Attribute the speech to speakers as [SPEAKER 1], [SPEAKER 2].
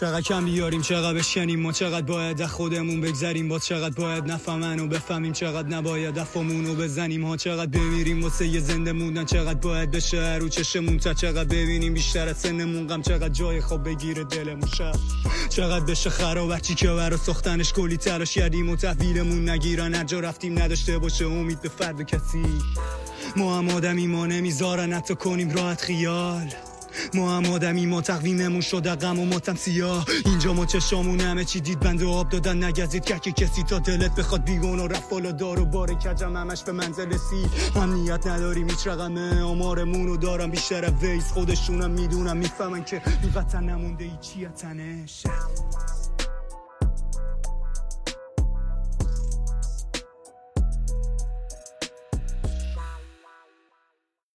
[SPEAKER 1] چقدر کم بیاریم چقدر بشکنیم ما چقدر باید از خودمون بگذریم. با چقدر باید نفهمن و بفهمیم چقدر نباید دفامون رو بزنیم ها. چقدر بمیریم واسه یه زنده موندن چقدر باید بشه رو چشمون. تا چقدر ببینیم بیشتر از سنمون غم چقدر جای خواب بگیره دلمون. شب. چقدر بشه خراب چی که برا ساختنش کلی تلاش کردیم و تحویلمون نگیرن هر جا رفتیم نداشته باشه امید به فرد کسی. ما هم آدمی ما نمی‌ذارن حتی کنیم راحت خیال. ما هم آدمی ما تقویممون شده غم و ماتم سیاه اینجا ما چشامون همه چی دید بند و آب دادن نگزید. که کسی تا دلت بخواد بیگون و رفت بالا دار و بار کجم همش به منزل سی امنیت نداریم هیچ رقمه. آمارمون دارم بیشتر ویس خودشونم می‌دونم می‌فهمن که بی وطن نمونده ای چی تنش